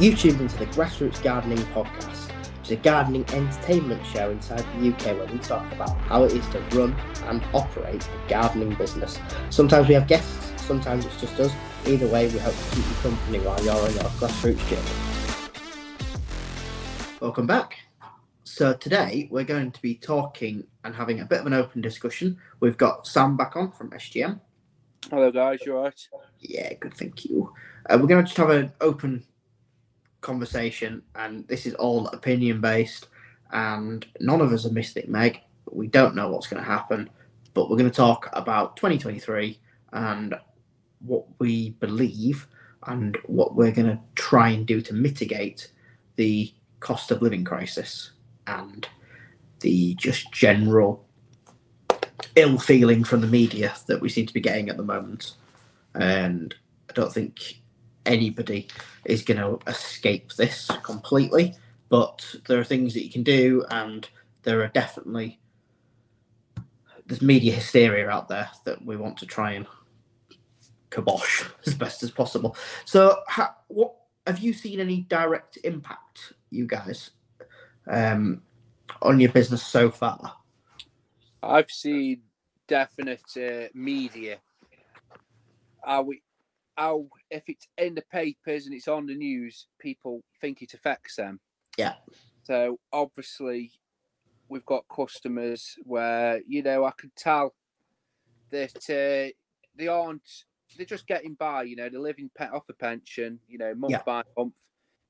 You tuned into the Grassroots Gardening Podcast, which is a gardening entertainment show inside the UK where we talk about how it is to run and operate a gardening business. Sometimes we have guests, sometimes it's just us. Either way, we hope to keep you company while you're on your grassroots journey. Welcome back. So today we're going to be talking and having a bit of an open discussion. We've got Sam back on from SGM. Hello, guys. You alright? Yeah, good. Thank you. Uh, we're going to just have an open conversation, and this is all opinion based. And none of us are Mystic Meg. We don't know what's going to happen, but we're going to talk about 2023 and what we believe and what we're going to try and do to mitigate the cost of living crisis and the just general ill feeling from the media that we seem to be getting at the moment. And I don't think anybody is going to escape this completely, but there are things that you can do, and there are definitely there's media hysteria out there that we want to try and kibosh as best as possible. So, ha, what have you seen any direct impact, you guys, um, on your business so far? I've seen definite uh, media. How we, how if it's in the papers and it's on the news, people think it affects them. Yeah. So obviously, we've got customers where you know I can tell that uh, they aren't. They're just getting by. You know, they're living off a pension. You know, month Yeah. by month,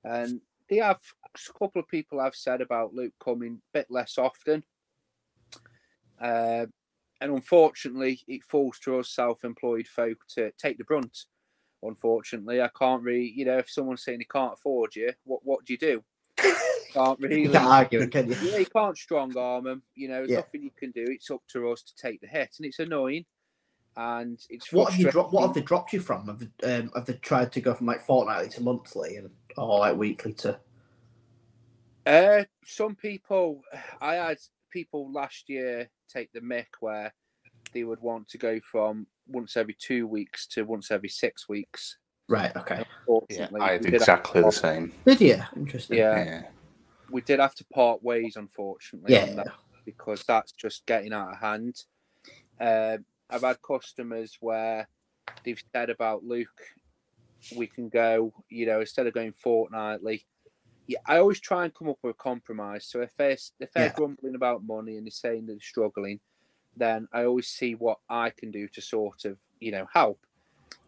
and they have a couple of people have said about Luke coming a bit less often. Uh, and unfortunately, it falls to us self-employed folk to take the brunt. Unfortunately, I can't really, you know, if someone's saying he can't afford you, what what do you do? Can't really. You can't argue can you? Yeah, you can't strong arm them. You know, there's Yeah. nothing you can do. It's up to us to take the hit, and it's annoying, and it's What have you dropped? What have they dropped you from? Have they, um, have they tried to go from like fortnightly to monthly and or like weekly to? Uh, some people, I had people last year take the mick where they would want to go from once every two weeks to once every six weeks. Right. Okay. Yeah, I had did exactly the same. Did you? Interesting. Yeah, Yeah. we did have to part ways, unfortunately, on Yeah. that because that's just getting out of hand. Um, I've had customers where they've said about Luke, we can go, you know, instead of going fortnightly. Yeah, I always try and come up with a compromise. So if they're if they're Yeah. grumbling about money and they're saying they're struggling, then I always see what I can do to sort of, you know, help.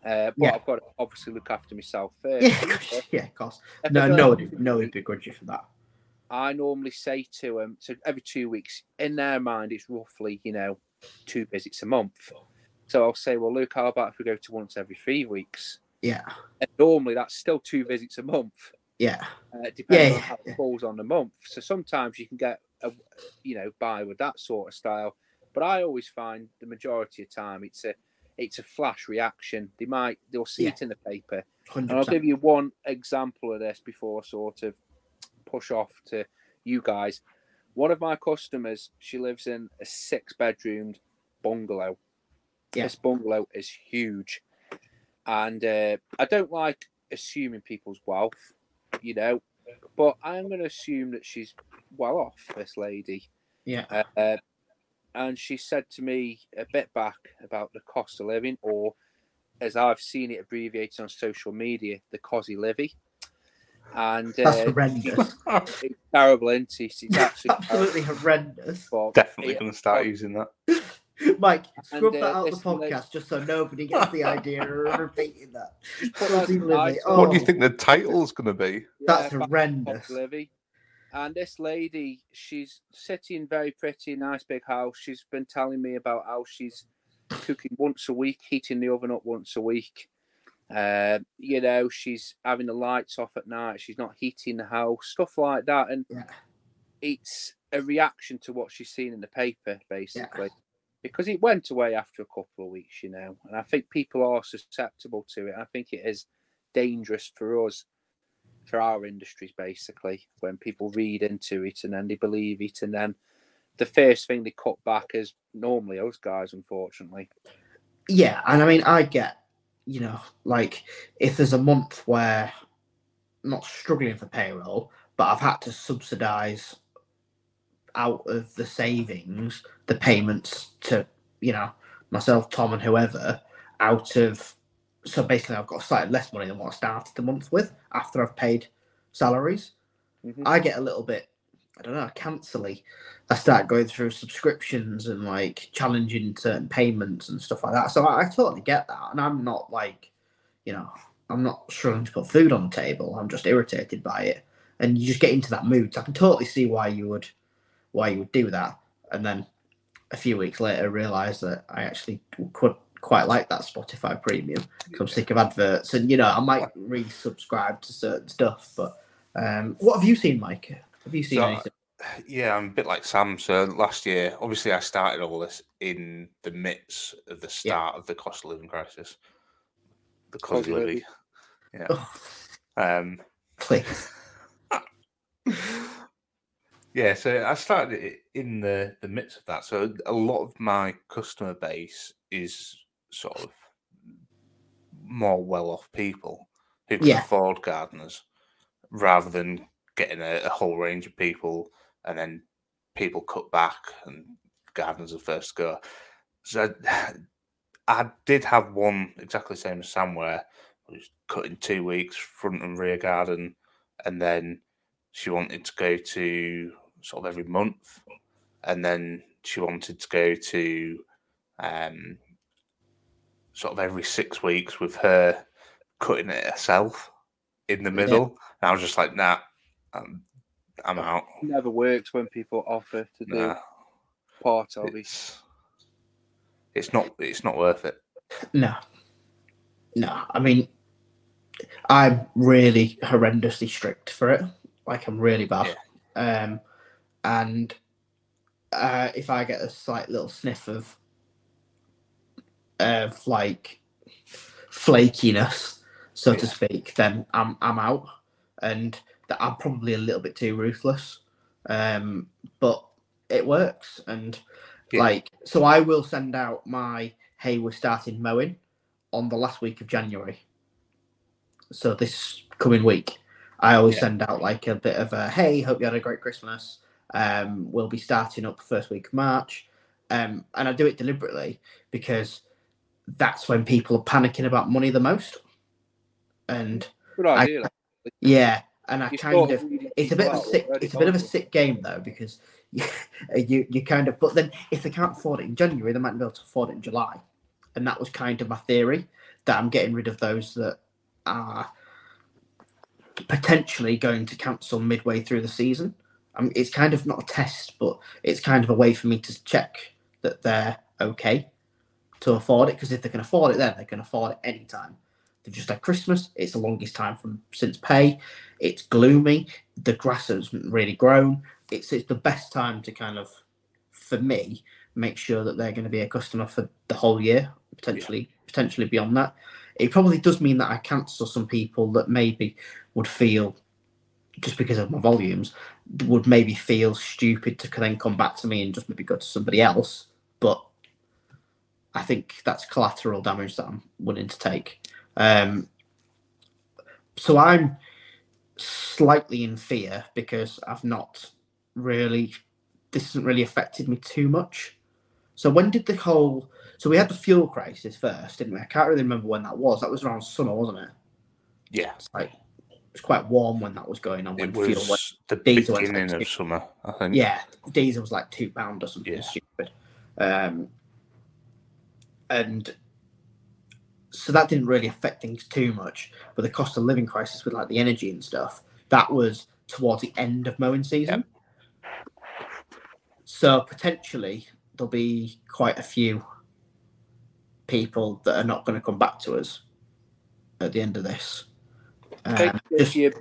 Uh, but Yeah. I've got to obviously look after myself first. Yeah. yeah. Of course. If No. No. Would, no. Would begrudge you for that. I normally say to them, so every two weeks, in their mind, it's roughly, you know, two visits a month. So I'll say, well, Luke, how about if we go to once every three weeks? Yeah. And normally that's still two visits a month, Yeah. uh, depending Yeah, on how yeah. it falls on the month. So sometimes you can get, a, you know, by with that sort of style. But I always find the majority of time it's a it's a flash reaction. They might they'll see Yeah. it in the paper, Hundred and I'll give you one example of this before I sort of push off to you guys. One of my customers, she lives in a six bedroomed bungalow. Yeah. This bungalow is huge. And uh, I don't like assuming people's wealth, you know, but I'm going to assume that she's well off, this lady. Yeah. Uh, and she said to me a bit back about the cost of living, or as I've seen it abbreviated on social media, the Cosy Livy. And That's uh, horrendous. it's terrible, isn't it? It's absolutely, Absolutely horrendous. terrible. Definitely going to start using that. Mike, scrub And, that uh, out of the podcast just so nobody gets the idea of repeating that. Just put that Fuzzy in Livy. Oh, What do you think the title's going to be? That's Yeah, back horrendous. Cosy Livy. And this lady, she's sitting very pretty, nice big house. She's been telling me about how she's cooking once a week, heating the oven up once a week. Uh, you know, she's having the lights off at night. She's not heating the house, stuff like that. And Yeah. it's a reaction to what she's seen in the paper, basically, because it went away after a couple of weeks, you know. And I think people are susceptible to it. I think it is dangerous for us, for our industries, basically, when people read into it and then they believe it, and then the first thing they cut back is normally those guys, unfortunately. Yeah, and I mean, I get, you know, like if there's a month where not struggling for payroll, but I've had to subsidise out of the savings the payments to you know myself, Tom, and whoever out of. So basically, I've got slightly less money than what I started the month with after I've paid salaries. Mhm. I get a little bit, I don't know, cancelly. I start going through subscriptions and like challenging certain payments and stuff like that. So I, I totally get that, and I'm not like, you know, I'm not struggling to put food on the table. I'm just irritated by it, and you just get into that mood. So I can totally see why you would, why you would do that, and then a few weeks later realize that I actually could quite like that Spotify Premium. 'cause I'm sick of adverts, and you know I might resubscribe to certain stuff. But um, what have you seen, Mike? Have you seen So, anything? Yeah, I'm a bit like Sam. So last year, obviously, I started all this in the midst of the start of the cost of living crisis. The cost of living. Yeah. Oh, Um, please. yeah, so I started it in the, the midst of that. So a lot of my customer base is sort of more well off people who can Yeah. afford gardeners rather than getting a, a whole range of people and then people cut back and gardeners are first to go. So I, I did have one exactly the same as Sam where I was cut in two weeks, front and rear garden, and then she wanted to go to sort of every month, and then she wanted to go to um, sort of every six weeks with her cutting it herself in the middle. And I was just like, nah, I'm, I'm out. Never works when people offer to do Nah, part of it. it's it's not it's not worth it. No, no. I mean, I'm really horrendously strict for it. Like I'm really bad. Um, and uh, if I get a slight little sniff of of like flakiness, so to speak, then I'm I'm out, and that I'm probably a little bit too ruthless. Um, but it works, and Yeah. like so, I will send out my hey, we're starting mowing on the last week of January. So this coming week, I always Yeah. send out like a bit of a hey, hope you had a great Christmas. Um, we'll be starting up first week of March, um, and I do it deliberately because that's when people are panicking about money the most. And Good I- idea. like, yeah, and I kind of it's a bit of a sick it's a bit of a sick game though because you, you you kind of but then if they can't afford it in January they might not be able to afford it in July and that was kind of my theory that I'm getting rid of those that are potentially going to cancel midway through the season. Um, it's kind of not a test, but it's kind of a way for me to check that they're okay to afford it. Because if they can afford it, then they can afford it anytime. They've just had Christmas. It's the longest time from since pay. It's gloomy. The grass hasn't really grown. It's it's the best time to kind of, for me, make sure that they're going to be a customer for the whole year, potentially potentially beyond that. It probably does mean that I cancel some people that maybe would feel, just because of my volumes, would maybe feel stupid to then come back to me and just maybe go to somebody else. But I think that's collateral damage that I'm willing to take. Um, so I'm slightly in fear because I've not really, this hasn't really affected me too much. So when did the whole, so we had the fuel crisis first, didn't we? I can't really remember when that was. That was around summer, wasn't it? Yeah, It's like it was quite warm when that was going on. When it fuel went was the diesel went beginning to of summer, I think. yeah, diesel was like two pound or something Yeah. stupid, um, and so that didn't really affect things too much. But the cost of living crisis with like the energy and stuff that was towards the end of mowing season. So potentially there'll be quite a few people that are not going to come back to us at the end of this. I think Um, just- you,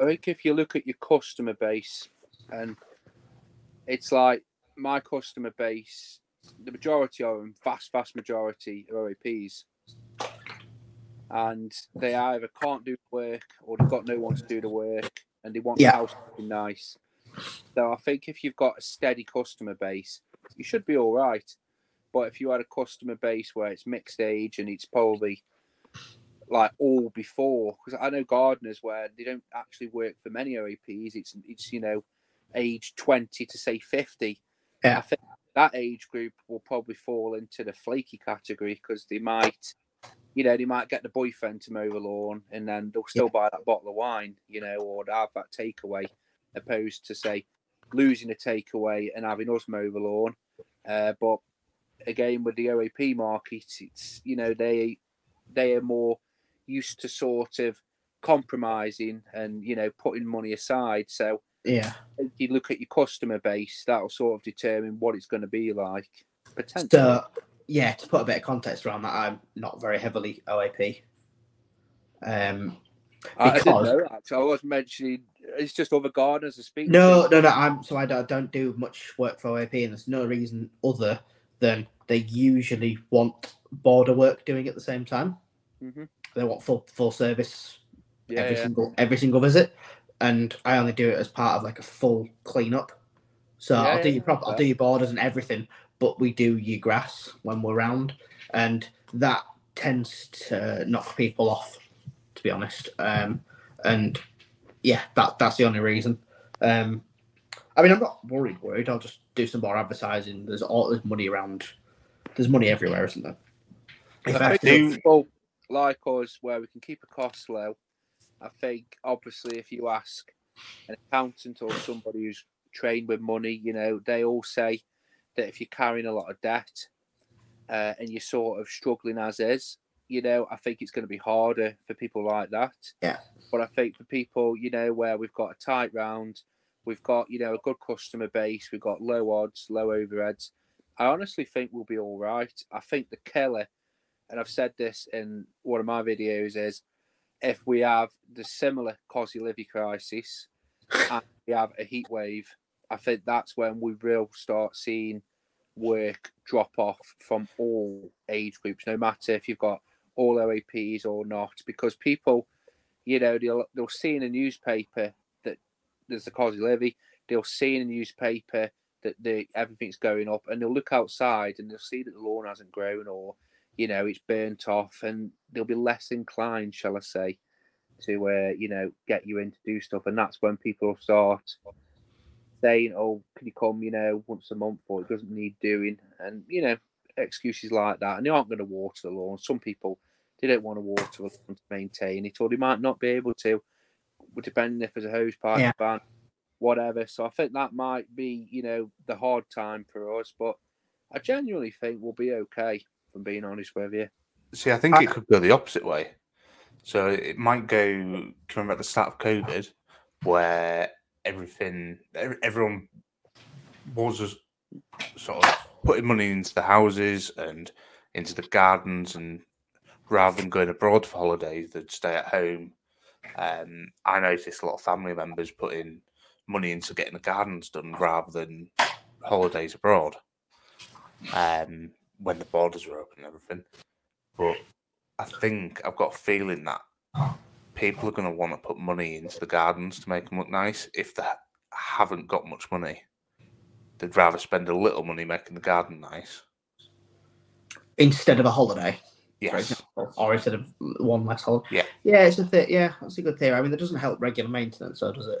I think if you look at your customer base, and it's like my customer base, the majority of them, vast, vast majority are OAPs, and they either can't do work or they've got no one to do the work, and they want Yeah. the house to be nice. So I think if you've got a steady customer base, you should be all right. But if you had a customer base where it's mixed age and it's probably like all before because I know gardeners where they don't actually work for many OAPs. It's it's you know age twenty to say fifty. Yeah. I think that age group will probably fall into the flaky category because they might, you know, they might get the boyfriend to mow the lawn and then they'll still buy that bottle of wine, you know, or have that takeaway, opposed to say losing a takeaway and having us mow the lawn. Uh, but again, with the OAP market, it's you know they they are more used to sort of compromising and you know putting money aside. So Yeah. if you look at your customer base, that'll sort of determine what it's going to be like potentially. So yeah, to put a bit of context around that, I'm not very heavily OAP. Um, I, I didn't know. I was mentioning it's just other gardeners I speak no, to. no, no. I'm so I don't, I don't do much work for OAP, and there's no reason other than they usually want border work doing at the same time. Mhm. They want full full service Yeah, every yeah. single every single visit, and I only do it as part of like a full cleanup. So Yeah, I'll do yeah, your prop, I'll do your borders and everything, but we do your grass when we're round, and that tends to knock people off, to be honest. Um, and yeah, that that's the only reason. Um, I mean, I'm not worried. Worried. I'll just do some more advertising. There's all there's money around. There's money everywhere, isn't there? If I I have think to- people like us where we can keep a cost low. I think obviously if you ask an accountant or somebody who's trained with money, you know, they all say that if you're carrying a lot of debt uh, and you're sort of struggling as is, you know, I think it's going to be harder for people like that. Yeah. But I think for people, you know, where we've got a tight round, we've got, you know, a good customer base, we've got low odds, low overheads. I honestly think we'll be all right. I think the killer, and I've said this in one of my videos, is if we have the similar Cosy Livy crisis and we have a heat wave, I think that's when we will start seeing work drop off from all age groups, no matter if you've got all OAPs or not, because people, you know, they'll they'll see in a newspaper that there's a Cosy Livy, they'll see in a newspaper that the everything's going up, and they'll look outside and they'll see that the lawn hasn't grown or you know it's burnt off, and they'll be less inclined, shall I say, to uh, you know get you in to do stuff, and that's when people start saying, "Oh, can you come, you know, once a month, or it doesn't need doing," and you know excuses like that, and they aren't going to water the lawn. Some people they don't want to water the lawn to maintain it, or they might not be able to, depending if there's a hose pipe Yeah. ban, whatever. So I think that might be, you know, the hard time for us, but I genuinely think we'll be okay. From being honest with you, See, I think I- it could go the opposite way. So it might go. Do you remember at the start of COVID, where everything, everyone was just sort of putting money into the houses and into the gardens, and rather than going abroad for holidays, they'd stay at home. Um, I noticed a lot of family members putting money into getting the gardens done rather than holidays abroad. Um, when the borders were open and everything. But I think I've got a feeling that people are going to want to put money into the gardens to make them look nice. If they haven't got much money, they'd rather spend a little money making the garden nice. instead of a holiday. for Yes. example, or instead of one less holiday. Yeah. yeah, it's a th- yeah, that's a good theory. I mean, that doesn't help regular maintenance, so does it?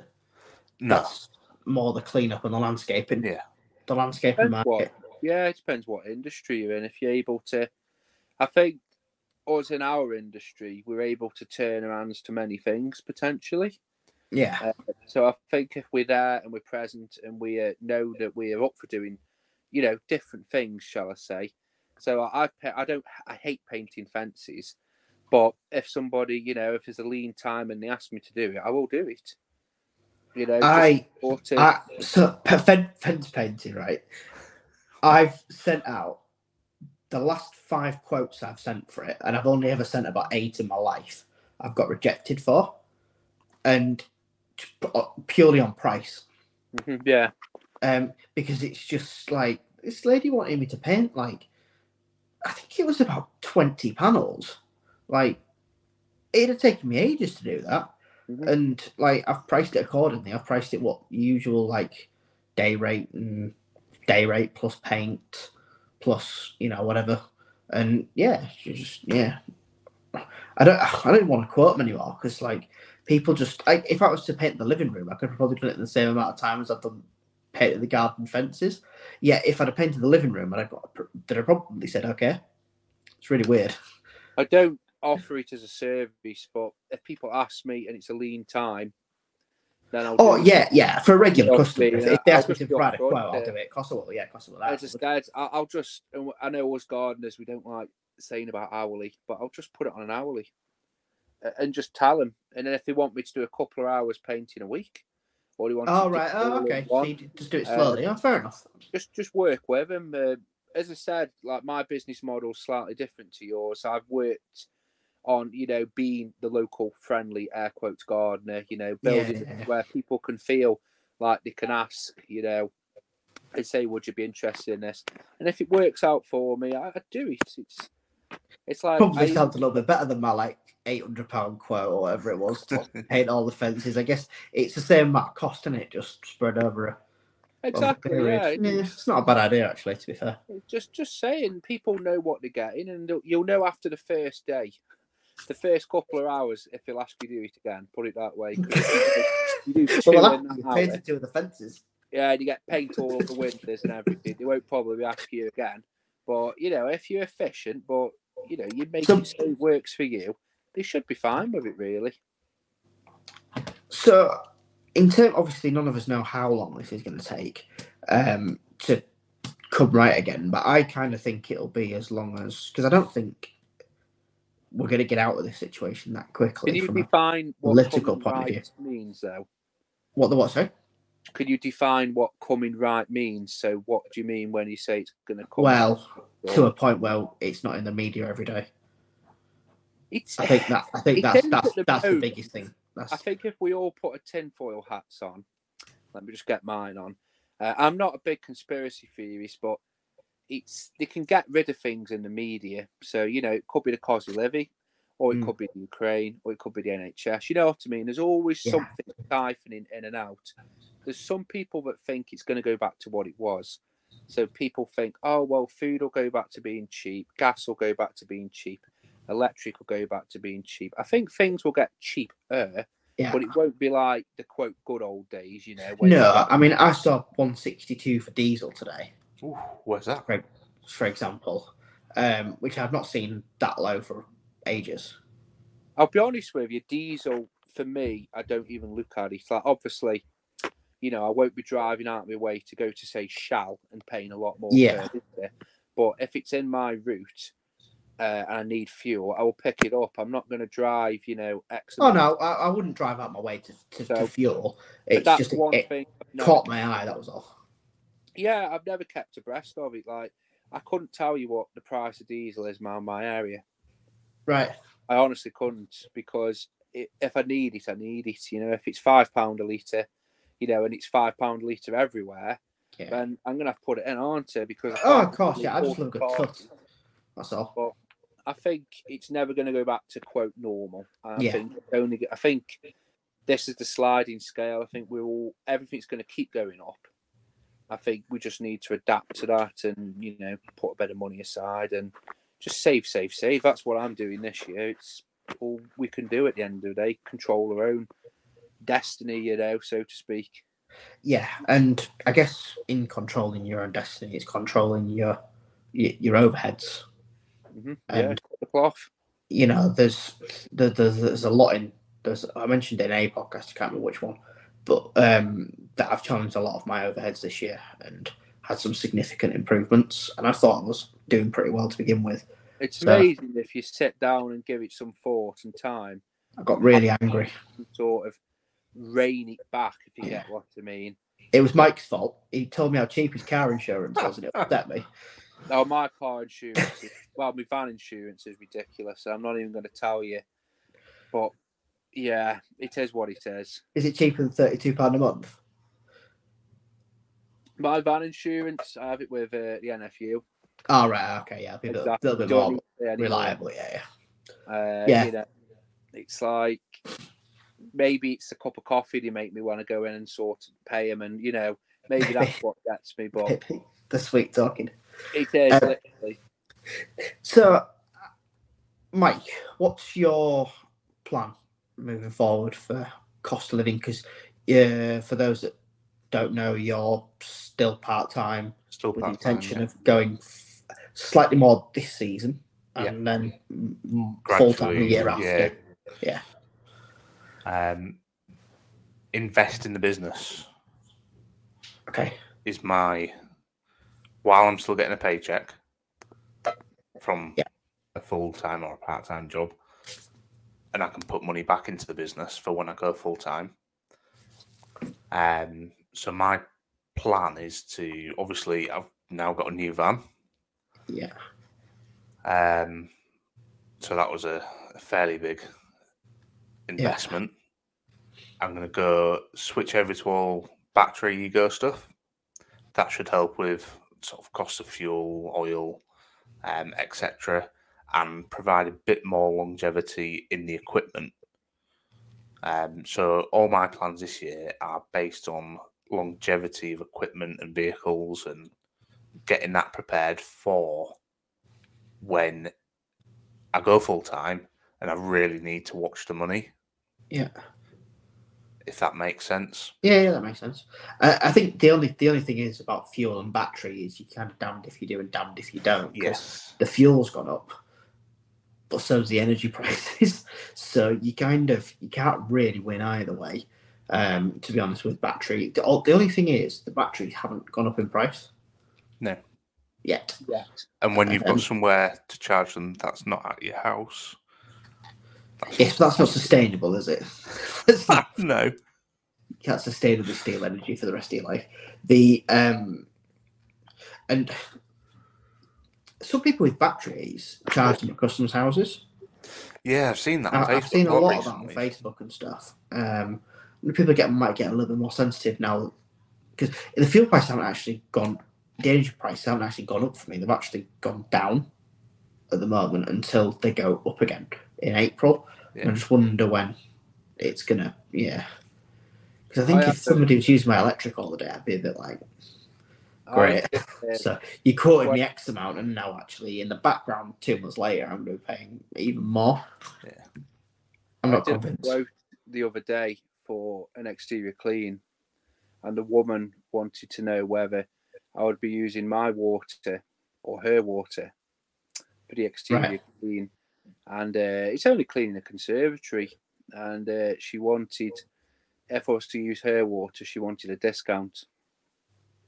No. That's more the cleanup and the landscaping. Yeah. the landscaping Depends what- market. Yeah, it depends what industry you're in. If you're able to, I think us in our industry, we're able to turn our hands to many things potentially. Yeah, So I think if we're there and we're present and we uh, know that we are up for doing, you know, different things, shall I say? So I, I, I don't, I hate painting fences, but if somebody, you know, if there's a lean time and they ask me to do it, I will do it. You know, I. I so fence painting, right? I've sent out the last five quotes I've sent for it, and I've only ever sent about eight in my life. I've got rejected for, and uh, purely on price. Mhm, yeah, um, because it's just like this lady wanted me to paint like I think it was about twenty panels. Like it'd have taken me ages to do that, Mhm. and like I've priced it accordingly. I've priced it what usual like day rate and day rate plus paint plus you know whatever, and yeah, just yeah. I don't. I don't want to quote them anymore because like people just. I, if I was to paint the living room, I could probably done it in the same amount of time as I've done painted the garden fences. Yeah, if I'd have painted the living room, I'd have got. Then I probably said okay. It's really weird. I don't offer it as a service, but if people ask me and it's a lean time, then I'll. Oh do it. yeah, yeah. For a regular customer, if, yeah, if they ask me just to a upfront, I'll uh, do it. Cost what? Yeah, cost As that. I said, I- I'll just. I know us gardeners, we don't like saying about hourly, but I'll just put it on an hourly, uh, and just tell them. And then if they want me to do a couple of hours painting a week, or they want Oh to right. do Oh okay. So you just do it Uh, slowly. oh, fair enough. just just work with them. Uh, as I said, like my business model is slightly different to yours. I've worked on, you know, being the local friendly air quotes gardener. You know, building Yeah. where people can feel like they can ask. You know, and say, "Would you be interested in this?" And if it works out for me, I, I do it. It's it's like Probably I- sounds a little bit better than my like eight hundred pound quote or whatever it was to paint all the fences. I guess it's the same amount of cost, is it? Just spread over a exactly. Yeah, it's not a bad idea actually. To be fair. just just saying people know what they're getting and you'll know after the first day the first couple of hours if he'll ask you to do it again put it that way. you do two Well, in that have to two of the fences. yeah and you get paint all over the winters and everything they won't probably ask you again but you know if you're efficient but you know you make So- it so it works for you they should be fine with it really So, in terms, obviously, none of us know how long this is going to take um, to come right again. But I kind of think it'll be as long as because I don't think we're going to get out of this situation that quickly. can you from a- define what political point of right means though what the what? Sorry. can you define what coming right means so what do you mean when you say it's going to come Well, right? to a point where it's not in the media every day. it's I think that I think that's that's the that's the biggest thing. That's I think if we all put a tinfoil hats on, let me just get mine on. Uh, I'm not a big conspiracy theorist, but it's they can get rid of things in the media. So you know, it could be the Cosi Levy, or it Mm. could be the Ukraine, or it could be the NHS. You know what I mean? There's always Yeah. something siphoning in and out. There's some people that think it's going to go back to what it was. So people think, oh well, food will go back to being cheap, gas will go back to being cheap, electric will go back to being cheap. I think things will get cheaper yeah. but it won't be like the quote good old days, you know. No, I mean I saw 162 for diesel today. Ooh, where's that? for example, um, which I've not seen that low for ages. I'll be honest with you, diesel for me, I don't even look at it. Like obviously, you know, I won't be driving out of my way to go to say Shell and paying a lot more. Yeah. per. But if it's in my route uh, and I need fuel, I will pick it up. I'm not going to drive, you know, X. Oh no, I, I wouldn't drive out my way to, to, So- to fuel. But It's that's just one it thing. I've caught my eye. That was all. Yeah, I've never kept abreast of it. Like, I couldn't tell you what the price of diesel is around my area. Right. I honestly couldn't because if I need it, I need it. You know, if it's five pound a liter, you know, and it's five pound a liter everywhere, Yeah. then I'm gonna have to put it in, aren't I? Because Oh, of course. Yeah. I just afford love a cut. That's all. But I think it's never going to go back to quote normal. I Yeah. think it's only. I think this is the sliding scale. I think we're all everything's going to keep going up. I think we just need to adapt to that and you know put a bit of money aside and just save, save, save. That's what I'm doing this year. It's all we can do at the end of the day. Control our own destiny, you know, so to speak. Yeah, and I guess in controlling your own destiny, it's controlling your your, your overheads. hmm Yeah, And- cut the cloth. You know, there's there, there's there's a lot in there's I mentioned in a podcast, I can't remember which one, but um that I've challenged a lot of my overheads this year and had some significant improvements, and I thought I was doing pretty well to begin with. It's So- amazing if you sit down and give it some thought and time. I got really angry. sort of rein it back, if you Yeah. get what I mean. It was Mike's fault. He told me how cheap his car insurance was, and it upset me. Oh, my car insurance, is, well, my van insurance is ridiculous. So I'm not even going to tell you, but yeah, it is what it is. Is it cheaper than thirty-two pound a month? My van insurance, I have it with uh, the NFU. Oh right, okay, yeah, a bit, Exactly. bit more need to say anymore. reliable, yeah, yeah. Uh, Yeah. You know, it's like maybe it's a cup of coffee they make me want to go in and sort of pay them, and you know, maybe that's what gets me. But the sweet talking. it is Uh, literally. So, Mike, what's your plan moving forward for cost of living? Because uh, for those that don't know, you're still part time Still with the intention yeah. of going f- slightly more this season Yeah. and then full time the year after. yeah. Yeah. Um, invest in the business Okay. is my while I'm still getting a paycheck from Yeah. a full time or a part time job, and I can put money back into the business for when I go full time. Um, so my plan is to obviously I've now got a new van. Yeah. Um, so that was a, a fairly big investment. I'm going to go switch over to all battery EGO stuff. That should help with sort of cost of fuel, oil, um, etc., and provide a bit more longevity in the equipment. Um, so all my plans this year are based on longevity of equipment and vehicles and getting that prepared for when I go full time and I really need to watch the money, Yeah. if that makes sense. Yeah, yeah, that makes sense. I, I think the only the only thing is about fuel and battery is you kind of damned if you do and damned if you don't. Yes. The fuel's gone up, but so's the energy prices. so you kind of you can't really win either way. Um, to be honest, with battery, the, the only thing is the batteries haven't gone up in price No. yet. Yeah. And when you've Um, got somewhere to charge them that's not at your house. That's Yes, that's not sustainable, is it? Not- no. you can't sustainably steal energy for the rest of your life. The um, and some people with batteries charge them at customers' houses. Yeah, I've seen that on I, Facebook. I've seen a lot lot of that on. Facebook and stuff. Um, people get might get a little bit more sensitive now because the fuel prices haven't actually gone. The energy prices haven't actually gone up for me. They've actually gone down at the moment until they go up again in April. Yeah. I just wonder when it's gonna. Yeah, because I think I if have to- somebody was using my electric all the day, I'd be a bit like, Great. I, so you quoted me X amount, and now actually in the background, two months later, I'm going to be paying even more. Yeah. I'm I not did convinced. the other day for an exterior clean, and the woman wanted to know whether I would be using my water or her water for the exterior Right. clean, and uh, it's only cleaning the conservatory, and uh, she wanted if I was to use her water, she wanted a discount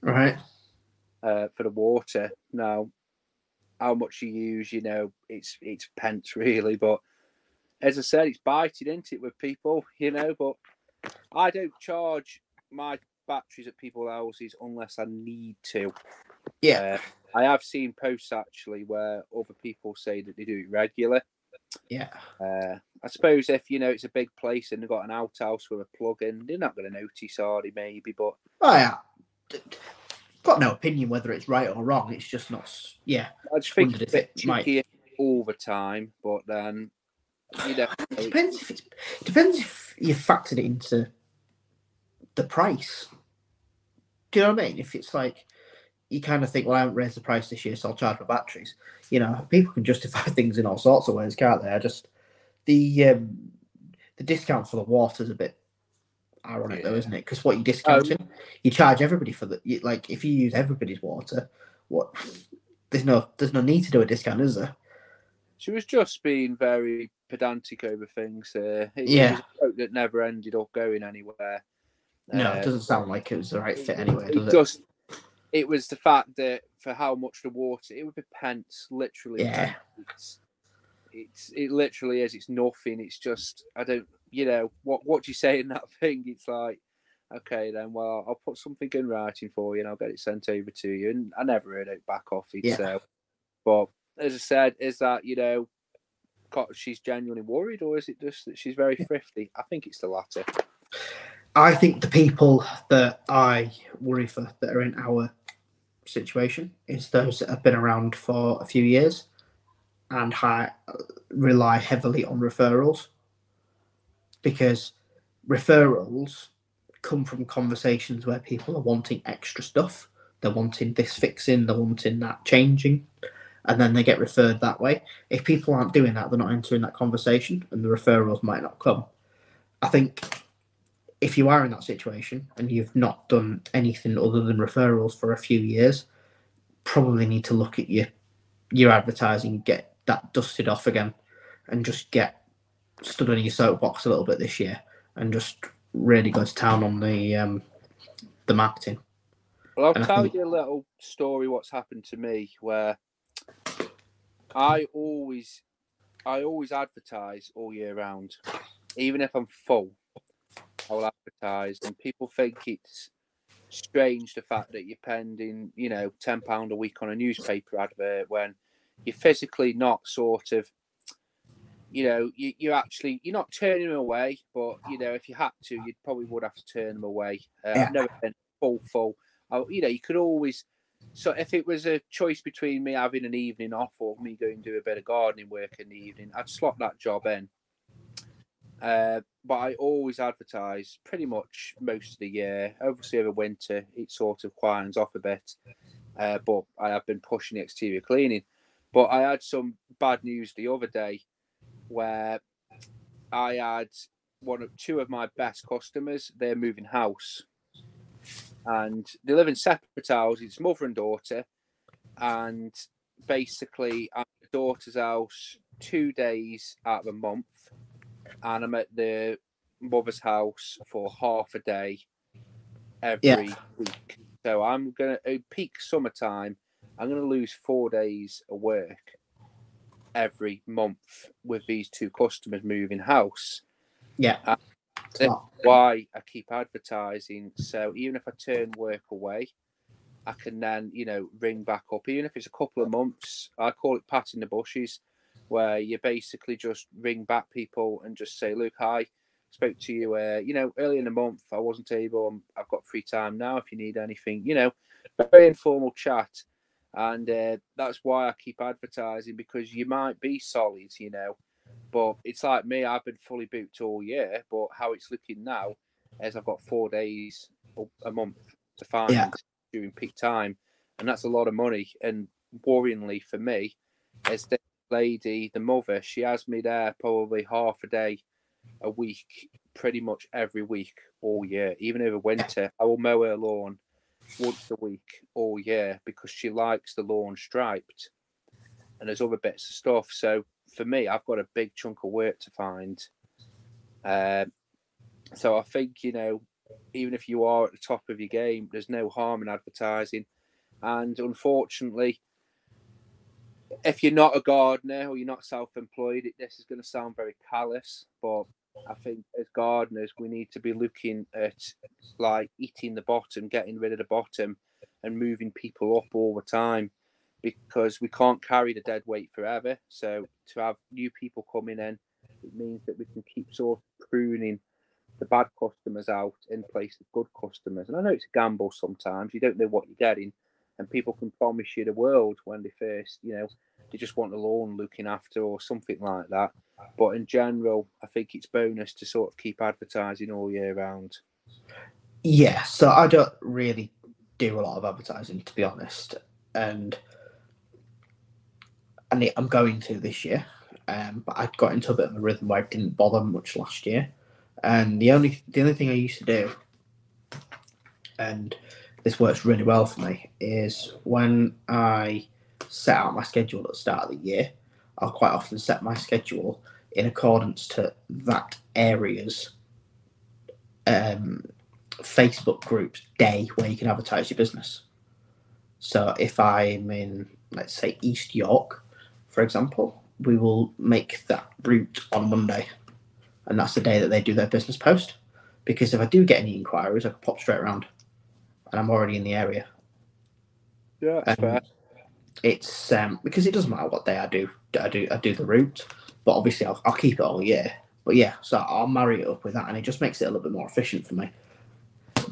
Right. uh, for the water. Now, how much you use, you know, it's it's pence really, but as I said, it's biting into it with people, you know. But I don't charge my batteries at people's houses unless I need to. Yeah. Uh, I have seen posts actually where other people say that they do it regular. Yeah. Uh, I suppose if you know it's a big place and they've got an outhouse with a plug in, they're not going to notice, are? Maybe, but Oh yeah. Got no opinion whether it's right or wrong. It's just not. Yeah. I just think it's a bit it might- all the time. But then, you know, It depends if it's. Depends if you factored it into the price. Do you know what I mean? If it's like you kind of think, well, I haven't raised the price this year, so I'll charge for batteries. You know, people can justify things in all sorts of ways, can't they? I just the um, the discount for the water's a bit ironic, though, isn't it? Because what you discounting, you charge everybody for the you, like if you use everybody's water, what? There's no there's no need to do a discount, is there? She was just being very pedantic over things. Uh, it, Yeah. it was a quote that never ended up going anywhere. No, Uh, it doesn't sound like it was the right fit anyway, it does it? just it was the fact that for how much the water it would be pence literally Yeah. it's, it's it literally is it's nothing it's just i don't you know what what do you say in that thing it's like okay then well i'll put something in writing for you and i'll get it sent over to you and i never heard it back off it Yeah. so but as i said is that you know she's genuinely worried or is it just that she's very thrifty i think it's the latter I think the people that I worry for that are in our situation is those that have been around for a few years and hi- rely heavily on referrals because referrals come from conversations where people are wanting extra stuff. They're wanting this fixing, they're wanting that changing. And then they get referred that way. If people aren't doing that, they're not entering that conversation, and the referrals might not come. I think if you are in that situation and you've not done anything other than referrals for a few years, probably need to look at your your advertising, get that dusted off again, and just get stood on your soapbox a little bit this year, and just really go to town on the um, the marketing. Well, I'll and tell think... you a little story. What's happened to me where I always, I always advertise all year round, even if I'm full. I will advertise, and people think it's strange the fact that you're spending, you know, ten pound a week on a newspaper advert when you're physically not sort of, you know, you, you're actually you're not turning them away, but you know, if you had to, you probably would have to turn them away. Uh, yeah. I've never been full full. I, you know, you could always. So if it was a choice between me having an evening off or me going to do a bit of gardening work in the evening, I'd slot that job in. Uh, but I always advertise pretty much most of the year. Obviously, over winter, it sort of quietens off a bit. Uh, but I have been pushing the exterior cleaning. But I had some bad news the other day where I had one of two of my best customers. They're moving house, and they live in separate houses. It's mother and daughter, and basically, I'm at the daughter's house two days out of a month and I'm at the mother's house for half a day every yeah. week. So I'm gonna peak summertime. I'm gonna lose four days of work every month with these two customers moving house. Yeah. that's why I keep advertising. So even if I turn work away, I can then, you know, ring back up. Even if it's a couple of months, I call it patting the bushes where you basically just ring back people and just say, "Look, hi, spoke to you, uh, you know, early in the month. I wasn't able. I'm, I've got free time now. If you need anything, you know, very informal chat." And uh, that's why I keep advertising because you might be solid, you know, but it's like me. I've been fully booked all year, but how it's looking now is I've got four days a month to find yeah. during peak time, and that's a lot of money. And worryingly for me, is the lady, the mother, she has me there probably half a day a week, pretty much every week all year, even over winter. I will mow her lawn once a week all year because she likes the lawn striped and there's other bits of stuff. So for me, I've got a big chunk of work to find. Um, so I think, you know, even if you are at the top of your game, there's no harm in advertising. And unfortunately, if you're not a gardener or you're not self-employed, this is going to sound very callous, but I think as gardeners we need to be looking at like eating the bottom, getting rid of the bottom, and moving people up all the time because we can't carry the dead weight forever. So to have new people coming in, it means that we can keep sort of pruning the bad customers out in place of good customers. And I know it's a gamble sometimes. You don't know what you're getting, and people can promise you the world when they first, you know, they just want the lawn looking after or something like that. But in general, I think it's bonus to sort of keep advertising all year round. Yeah, so I don't really do a lot of advertising to be honest, and and I'm going to this year. Um, but I got into a bit of a rhythm where I didn't bother much last year, and the only the only thing I used to do, and this works really well for me is when I set out my schedule at the start of the year, I'll quite often set my schedule in accordance to that area's um, Facebook groups day where you can advertise your business. So if I'm in, let's say, East York, for example, we will make that route on Monday. And that's the day that they do their business post. Because if I do get any inquiries, I can pop straight around and I'm already in the area. Yeah, um, it's um, because it doesn't matter what day I do. I do I do the route, but obviously I'll, I'll keep it all year. But yeah, so I'll marry it up with that, and it just makes it a little bit more efficient for me.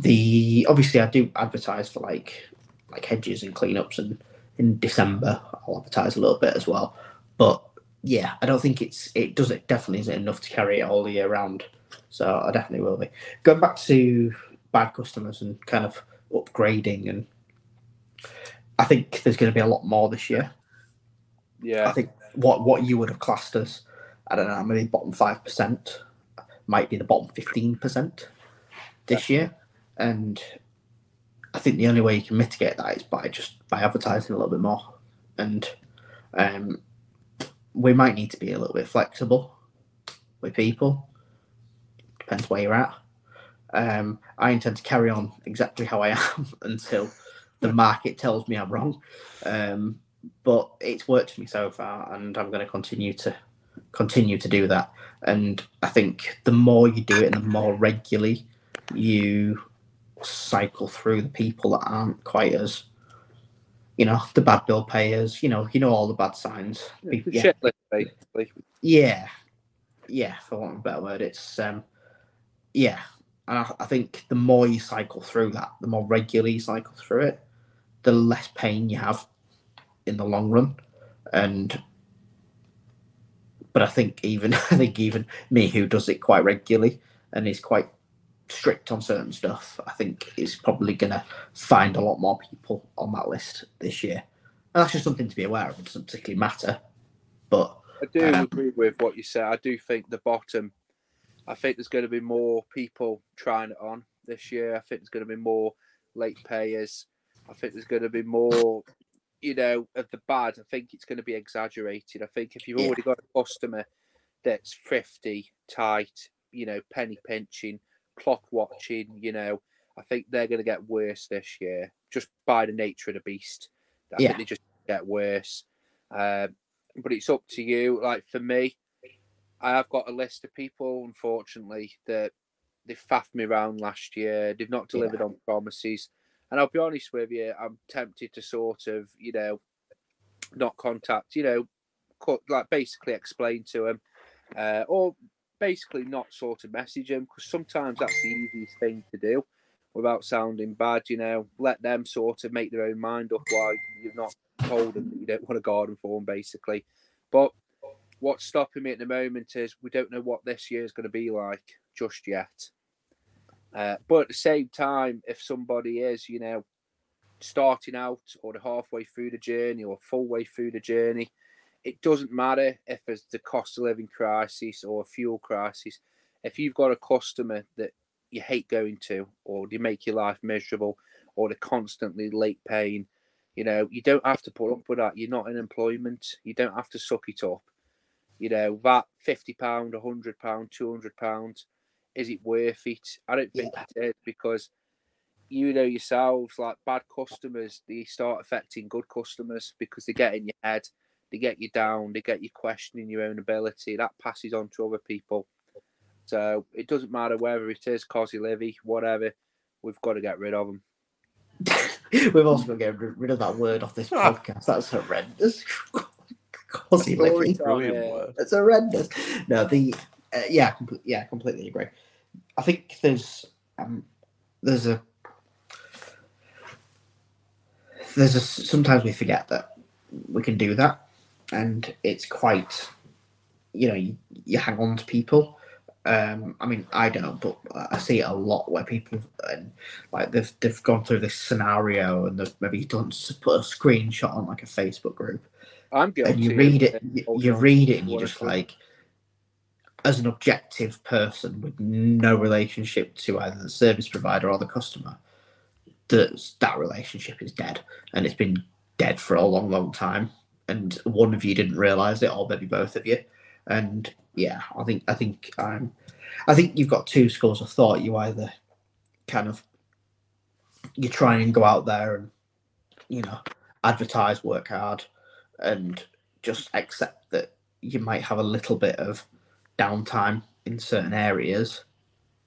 The obviously I do advertise for like like hedges and cleanups, and in December I'll advertise a little bit as well. But yeah, I don't think it's it does it definitely isn't enough to carry it all the year round. So I definitely will be going back to bad customers and kind of upgrading and I think there's going to be a lot more this year. Yeah. I think what what you would have classed as, I don't know, maybe bottom five percent might be the bottom fifteen percent this year, and I think the only way you can mitigate that is by just by advertising a little bit more, and um, we might need to be a little bit flexible with people. Depends where you're at. Um, I intend to carry on exactly how I am until the market tells me I'm wrong. Um, but it's worked for me so far, and I'm going to continue to continue to do that. And I think the more you do it, and the more regularly you cycle through the people that aren't quite as, you know, the bad bill payers. You know, you know all the bad signs. Yeah, shit list, basically. yeah, yeah. For want of a better word, it's um, yeah. And I, I think the more you cycle through that, the more regularly you cycle through it, the less pain you have in the long run. And but I think even I think even me who does it quite regularly and is quite strict on certain stuff, I think is probably gonna find a lot more people on that list this year. And that's just something to be aware of. It doesn't particularly matter. But I do Um, agree with what you said. I do think the bottom. I think there's going to be more people trying it on this year. I think there's going to be more late payers. I think there's going to be more, you know, of the bad. I think it's going to be exaggerated. I think if you've Yeah. already got a customer that's thrifty, tight, you know, penny pinching, clock watching, you know, I think they're going to get worse this year just by the nature of the beast. I Yeah. think they just get worse. Um, but it's up to you. Like for me, I have got a list of people, unfortunately, that they faffed me around last year. They've not delivered on promises. And I'll be honest with you, I'm tempted to sort of, you know, not contact, you know, co- like basically explain to them, uh, or basically not sort of message them because sometimes that's the easiest thing to do without sounding bad. You know, let them sort of make their own mind up why you've not told them that you don't want a garden for them, basically. But what's stopping me at the moment is we don't know what this year is going to be like just yet. Uh, but at the same time, if somebody is, you know, starting out or halfway through the journey or full way through the journey, it doesn't matter if it's the cost of living crisis or a fuel crisis. If you've got a customer that you hate going to, or they make your life miserable, or they're constantly late paying, you know, you don't have to put up with that. You're not in employment. You don't have to suck it up. You know, that fifty pound, a hundred pound, two hundred pounds, is it worth it? I don't think it is because you know yourselves, like bad customers, they start affecting good customers because they get in your head, they get you down, they get you questioning your own ability. That passes on to other people. So it doesn't matter whether it is Cosy Livy, whatever, we've got to get rid of them. we've also got to get rid rid of that word off this podcast. That's horrendous. Cosy living. Brilliant word. It's horrendous. No, the uh, yeah, com- yeah, completely agree. I think there's um, there's a there's a sometimes we forget that we can do that, and it's quite you know you, you hang on to people. Um, I mean, I don't, but I see it a lot where people and like they've they've gone through this scenario and they've maybe done put a screenshot on like a Facebook group, I'm guilty. and you read it, you, you read it, and you're just like, as an objective person with no relationship to either the service provider or the customer, that that relationship is dead, and it's been dead for a long, long time. And one of you didn't realize it, or maybe both of you. And yeah, I think I think um, I think you've got two schools of thought. You either kind of you try and go out there and you know advertise, work hard, and just accept that you might have a little bit of downtime in certain areas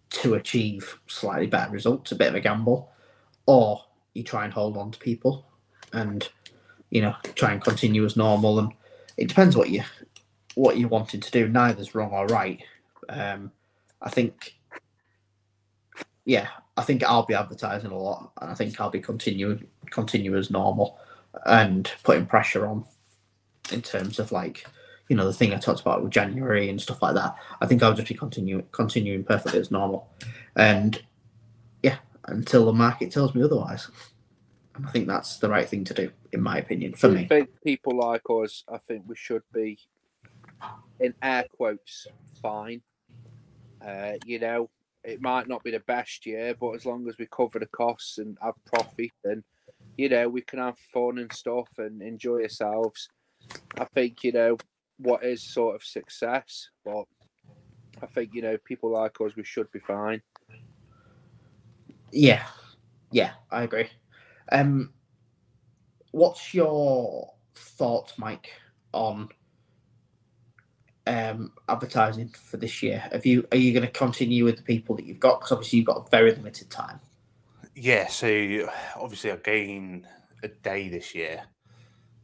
to achieve slightly better results, a bit of a gamble, or you try and hold on to people and you know try and continue as normal. And it depends what you what you wanted to do. Neither's wrong or right. Um, I think, yeah, I think I'll be advertising a lot, and I think I'll be continuing continue as normal and putting pressure on in terms of like you know the thing I talked about with January and stuff like that. I think I'll just be continuing continuing perfectly as normal, and yeah, until the market tells me otherwise. And I think that's the right thing to do, in my opinion, for I me. think people like us, I think we should be, in air quotes, fine. Uh, you know, it might not be the best year, but as long as we cover the costs and have profit, then you know we can have fun and stuff and enjoy ourselves. I think you know what is sort of success, but I think you know people like us, we should be fine. Yeah, yeah, I agree. Um, what's your thoughts, Mike, on um advertising for this year? Have you are you going to continue with the people that you've got? Because obviously you've got very limited time. Yeah, so obviously I gain a day this year,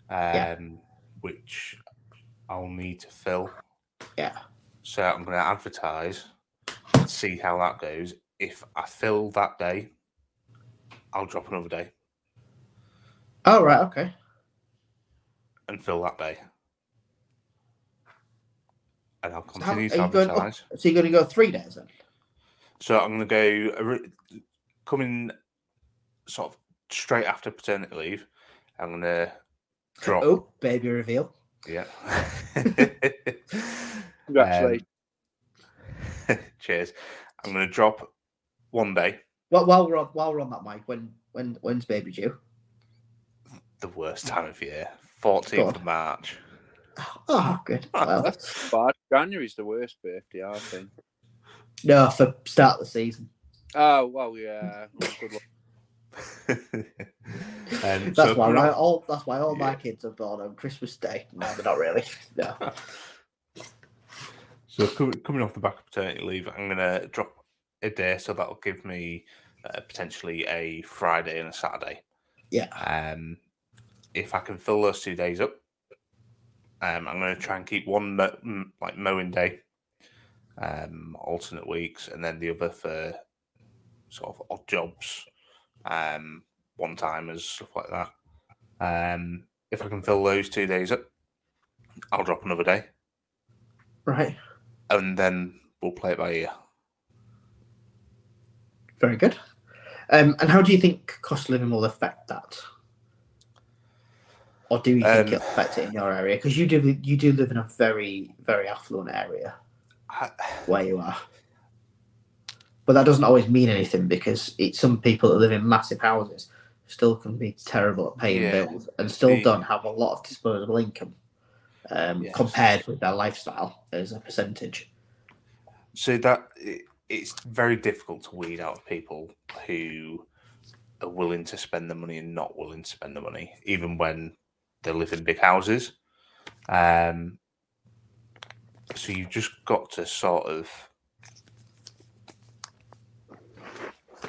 um, Yeah. which I'll need to fill. Yeah. So I'm going to advertise, see how that goes. If I fill that day, I'll drop another day Oh right, okay. and fill that day. And I'll So how- continue to you going? advertise. oh, so you're going to go three days then? So I'm going to go coming sort of straight after paternity leave. I'm going to drop. Oh, baby reveal. Yeah. Congratulations. Um, cheers. I'm going to drop one day. Well, while we're on while we're on that, Mike, when when when's baby due? The worst time of year. 14th God. of March. Oh, good. Well, That's bad. January's the worst birthday, I think. no, for start of the season. Oh well, yeah. Well, good luck. um, That's so why coming right, off- all that's why all my kids are born on Christmas Day. No, they're not really. No. So coming off the back of paternity leave, I'm going to drop a day, so that'll give me uh, potentially a Friday and a Saturday. Yeah. Um, if I can fill those two days up, um, I'm going to try and keep one mo- like mowing day, um, alternate weeks, and then the other for sort of odd jobs, um, one timers, stuff like that. Um, if I can fill those two days up, I'll drop another day Right. and then we'll play it by ear. Very good. Um, and how do you think cost of living will affect that? Or do you think Um, it'll affect it in your area? Because you do you do live in a very very affluent area I, where you are. But that doesn't always mean anything because it's some people that live in massive houses still can be terrible at paying Yeah. bills and still The- don't have a lot of disposable income um, Yes. compared with their lifestyle as a percentage. so that it, it's very difficult to weed out people who are willing to spend the money and not willing to spend the money, even when they live in big houses. Um, so you've just got to sort of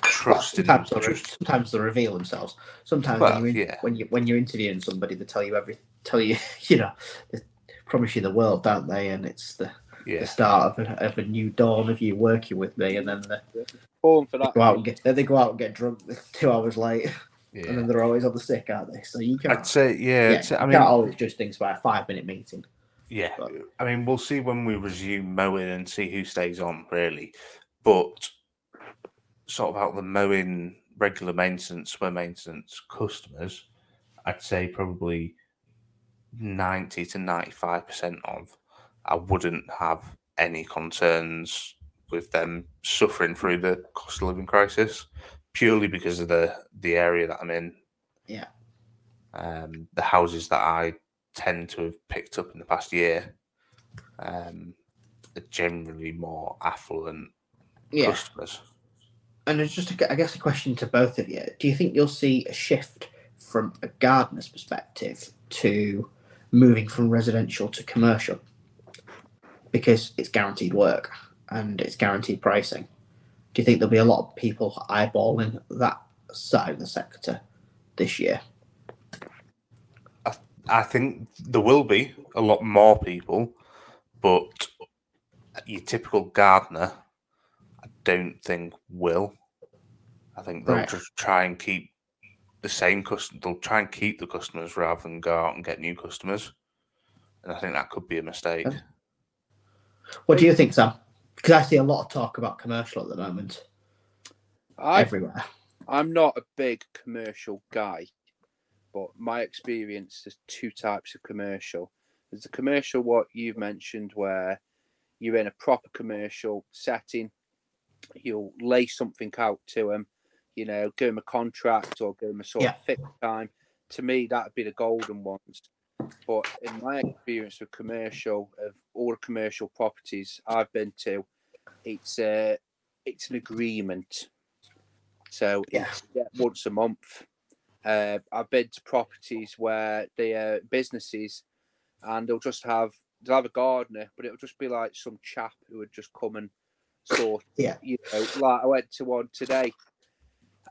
trust in sometimes, they'll, trust- sometimes they'll reveal themselves. Sometimes Well, when, you yeah. when you when you're interviewing somebody, they tell you every tell you you know they promise you the world, don't they? And it's the, yeah. the start of a, of a new dawn of you working with me, and then the, Falling for that. go out and get then they go out and get drunk two hours late, and then they're always on the sick, aren't they? So you can't. I'd say, yeah. yeah, I'd say- I mean, can't always judge things about a five minute meeting. Yeah, But- I mean, we'll see when we resume mowing and see who stays on, really. But sort of out the mowing, regular maintenance, swim maintenance customers, I'd say probably 90 to 95% of, I wouldn't have any concerns with them suffering through the cost of living crisis purely because of the, the area that I'm in. Yeah. Um, the houses that I tend to have picked up in the past year um, are generally more affluent Yeah, customers. and it's just a, I guess a question to both of you: Do you think you'll see a shift from a gardener's perspective to moving from residential to commercial because it's guaranteed work and it's guaranteed pricing? Do you think there'll be a lot of people eyeballing that side of the sector this year? I think there will be a lot more people, but your typical gardener, I don't think will. I think they'll Right. just try and keep the same custom. They'll try and keep the customers rather than go out and get new customers. And I think that could be a mistake. What do you think, Sam? Because I see a lot of talk about commercial at the moment I everywhere. I'm not a big commercial guy, but my experience there's two types of commercial. There's the commercial what you've mentioned where you're in a proper commercial setting, you'll lay something out to them, you know, give them a contract or give them a sort Yeah. of fixed time. To me, that'd be the golden ones. But in my experience with commercial, of all commercial properties I've been to, it's uh, it's an agreement. So Yeah. yeah, once a month. Uh, I've been to properties where they are businesses, and they'll just have they'll have a gardener, but it'll just be like some chap who would just come and sort. Yeah. You know, like I went to one today,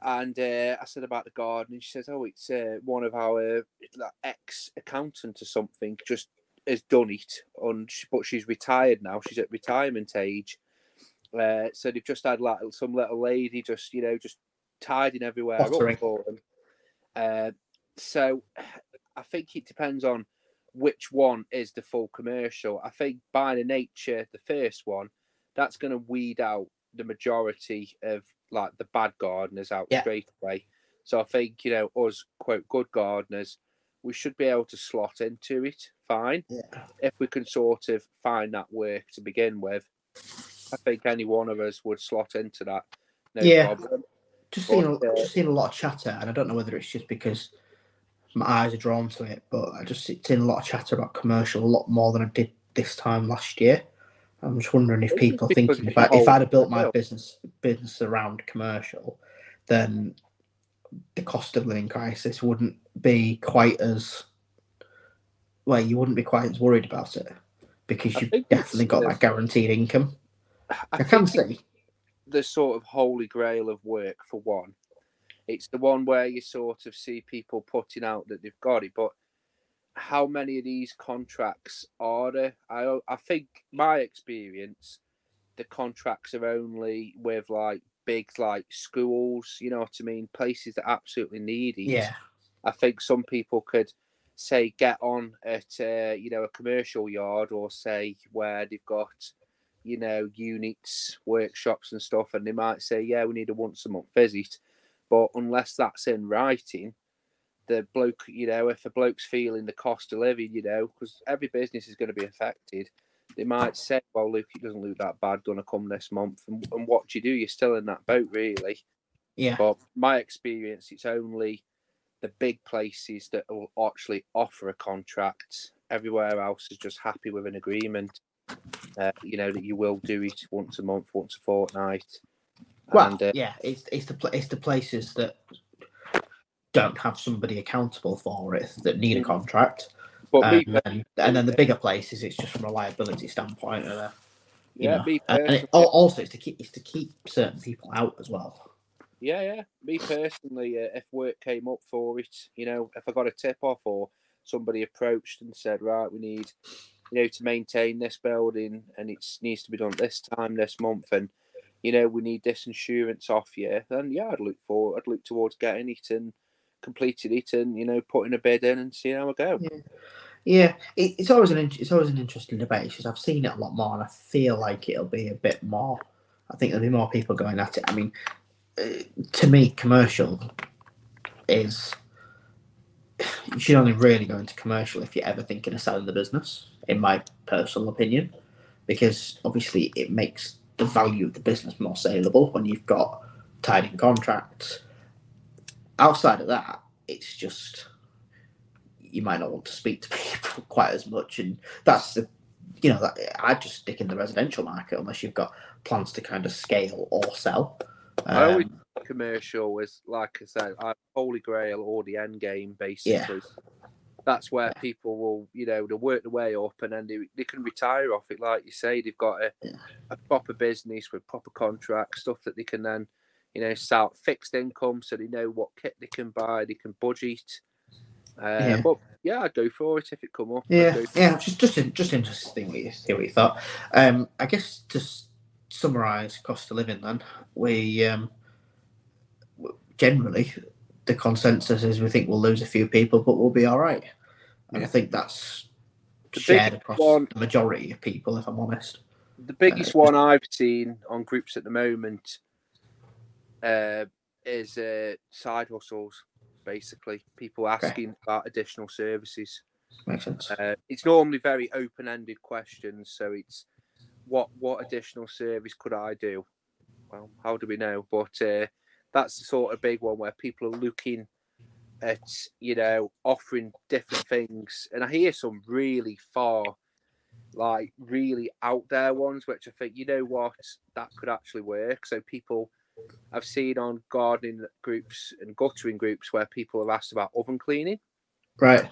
and uh, I said about the garden, and she says, "Oh, it's uh, one of our like, ex accountant or something just has done it, on but she's retired now. She's at retirement age." Uh, so they've just had like some little lady just you know just tidying everywhere up for them. Uh, so I think it depends on which one is the full commercial. I think by the nature, the first one, that's going to weed out the majority of like the bad gardeners out Yeah. straight away. So I think you know us quote good gardeners, we should be able to slot into it fine Yeah. if we can sort of find that work to begin with. I think any one of us would slot into that. No Yeah. problem. Just seeing, a, uh, just seeing a lot of chatter, and I don't know whether it's just because my eyes are drawn to it, but I just seen a lot of chatter about commercial a lot more than I did this time last year. I'm just wondering if people are thinking if I if I'd have built my business business around commercial, then the cost of living crisis wouldn't be quite as well. You wouldn't be quite as worried about it because you've definitely got that guaranteed income. I, I can see. the sort of holy grail of work for one. It's the one where you sort of see people putting out that they've got it, but how many of these contracts are there? I I think my experience, the contracts are only with like big like schools, you know what I mean, places that absolutely need it. Yeah, I think some people could say get on at uh, you know a commercial yard or say where they've got you know units, workshops and stuff, and they might say yeah we need a once a month visit, but unless that's in writing, the bloke you know if a bloke's feeling the cost of living, you know because every business is going to be affected. They might say, "Well, Luke, it doesn't look that bad. Going to come this month." And, and what do you do? You're still in that boat, really. yeah, But my experience, it's only the big places that will actually offer a contract. Everywhere else is just happy with an agreement. Uh, you know that you will do it once a month, once a fortnight. Well, and, uh, yeah, it's it's the it's the places that don't have somebody accountable for it that need a Mhm. contract, but and, and then the bigger places, it's just from a liability standpoint. And, uh, yeah, know, and it, also it's to keep it's to keep certain people out as well. yeah, yeah. Me personally, uh, if work came up for it, you know, if I got a tip off or somebody approached and said, right, we need, you know, to maintain this building and it needs to be done this time, this month, and you know, we need this insurance off you, then yeah, I'd look for, I'd look towards getting it and completing it, and you know, putting a bid in and seeing how I go. Yeah, it, it's always an it's always an interesting debate because I've seen it a lot more, and I feel like it'll be a bit more. I think there'll be more people going at it. I mean, uh, to me, commercial is you should only really go into commercial if you're ever thinking of selling the business, in my personal opinion, because obviously it makes the value of the business more saleable when you've got tied in contracts. Outside of that, it's just you might not want to speak to people quite as much, and that's the you know that I just stick in the residential market unless you've got plans to kind of scale or sell. I always Um, commercial is like I said, I holy grail or the end game basically. That's where people will, you know, they work their way up and then they, they can retire off it. Like you say, they've got a, Yeah. a proper business with proper contracts, stuff that they can then, you know, sell fixed income so they know what kit they can buy, they can budget. Uh, Yeah. But yeah, I'd go for it if it come up. Yeah, yeah, just just just interesting what you see what you thought. Um, I guess to s- summarise cost of living, then we um, generally the consensus is we think we'll lose a few people, but we'll be all right. And I think that's The shared across one- the majority of people, if I'm honest. The biggest one I've seen on groups at the moment, uh, is uh, side hustles, basically. People asking okay. about additional services. Makes sense. Uh, it's normally very open-ended questions, so it's what what additional service could I do? Well, how do we know? But uh, that's the sort of big one where people are looking at you know offering different things, and I hear some really far, like really out there ones, which I think you know what that could actually work. So people. I've seen on gardening groups and guttering groups where people have asked about oven cleaning. Right.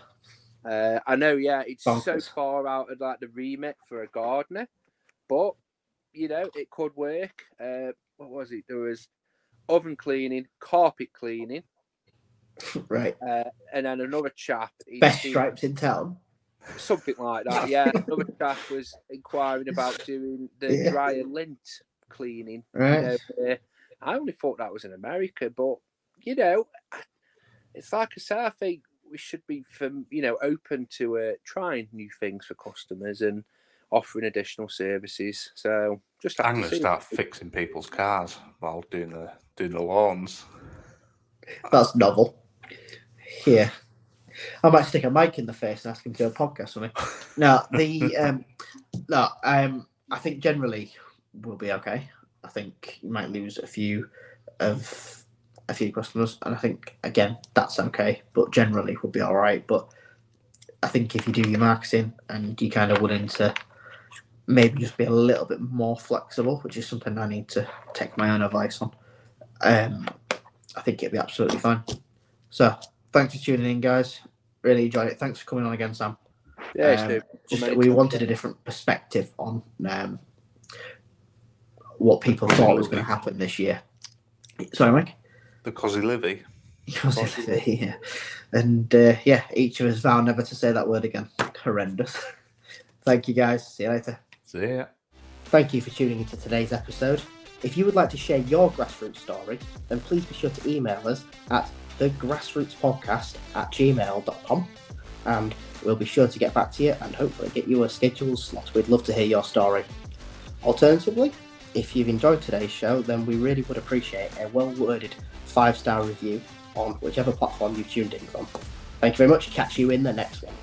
Uh, I know, yeah, it's Bonkers. so far out of like the remit for a gardener, but you know, it could work. Uh, what was it? There was oven cleaning, carpet cleaning. Right. Uh, and then another chap. Best stripes in town. Something like that. Yeah. another chap was inquiring about doing the yeah. dryer lint cleaning. Right. You know, I only thought that was in America, but you know, it's like I say, I think we should be, from you know, open to uh, trying new things for customers and offering additional services. So just I'm going to start fixing people's cars while doing the doing the lawns. That's novel. Yeah. I might stick a mic in the face and ask him to do a podcast with me. No, the um, no, um, I think generally we'll be okay. I think you might lose a few of a few customers, and I think again that's okay. But generally we'll be all right. But I think if you do your marketing and you kind of willing to maybe just be a little bit more flexible, which is something I need to take my own advice on. Um, I think it'll be absolutely fine. So, thanks for tuning in, guys. Really enjoyed it. Thanks for coming on again, Sam. Yeah, um, just, we wanted a different perspective on um, what people thought was going to happen this year. Sorry, Mike. The Cosy Livy. Cosy Livy, yeah. And uh, yeah, each of us vow never to say that word again. Horrendous. Thank you, guys. See you later. See ya. Thank you for tuning into today's episode. If you would like to share your grassroots story, then please be sure to email us at thegrassrootspodcast at gmail.com and we'll be sure to get back to you and hopefully get you a scheduled slot. We'd love to hear your story. Alternatively, if you've enjoyed today's show, then we really would appreciate a well worded five star review on whichever platform you've tuned in from. Thank you very much. Catch you in the next one.